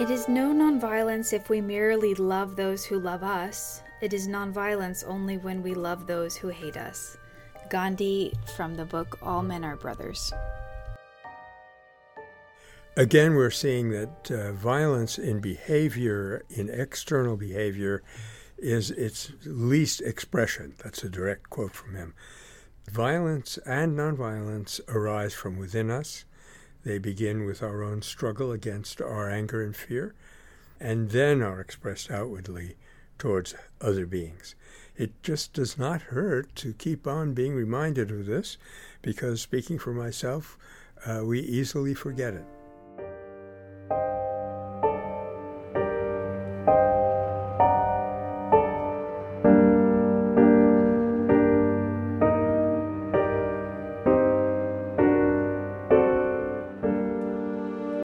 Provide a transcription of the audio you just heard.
It is no nonviolence if we merely love those who love us. It is nonviolence only when we love those who hate us. Gandhi from the book All Men Are Brothers. Again, we're seeing that uh, violence in behavior, in external behavior, is its least expression. That's a direct quote from him. Violence and nonviolence arise from within us. They begin with our own struggle against our anger and fear, and then are expressed outwardly towards other beings. It just does not hurt to keep on being reminded of this because, speaking for myself, uh, we easily forget it.